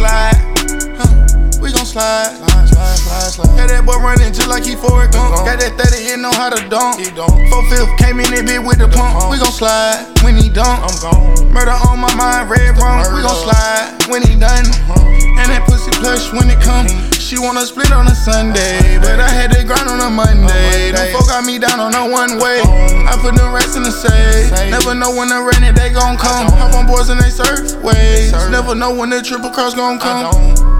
slide. Huh, we gon' slide. Slide, slide, slide, slide. Had that boy running just like he Forrest Gump. Got that 30, he know how to dunk. He don't. Four fifth came in that bit with the pump. We gon' slide when he dunk. I'm gone. Murder on my mind, red rum. We gon' slide when he done. Uh-huh. And that pussy plush when it come. She wanna split on a Sunday, but I had to grind on a Monday. Them folk got me down on a one way. I put the rest in the safe. Never know when the rainy day gon' come. Hop on boards and they surf waves. Never know when the triple cross gon' come.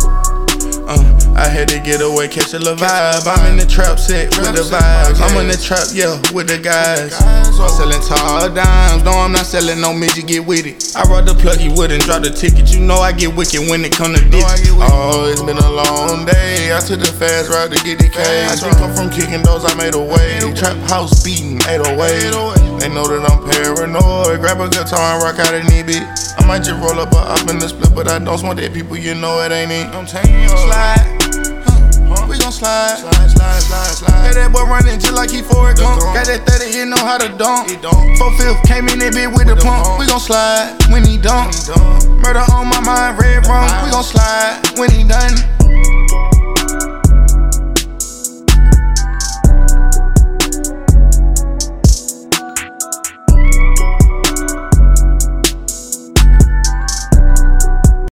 Uh, I had to get away, catch a little vibe. I'm in the trap set with the vibes. I'm in the trap, yeah, with the guys. I'm selling tall dimes. No, I'm not selling no midget, get with it. I rather plug you wood and drop the ticket. You know I get wicked when it come to this. Oh, it's been a long day. I took the fast ride to get the cash. I come from kicking those, I made a way. Trap house beating 808. They know that I'm paranoid. Grab a guitar and rock out a it. bit. I might just roll up a up in the split, but I don't smoke that people, you know it ain't it. I'm telling you, slide. Huh, we gon' slide. Slide, slide, slide, slide. Had that boy running just like he Forrest Gump. Got that 30, he know how to dunk. He dunk. Four fifth came in that bit with the pump. We gon' slide when he dunk. Murder on my mind, red rum. We gon' slide when he done.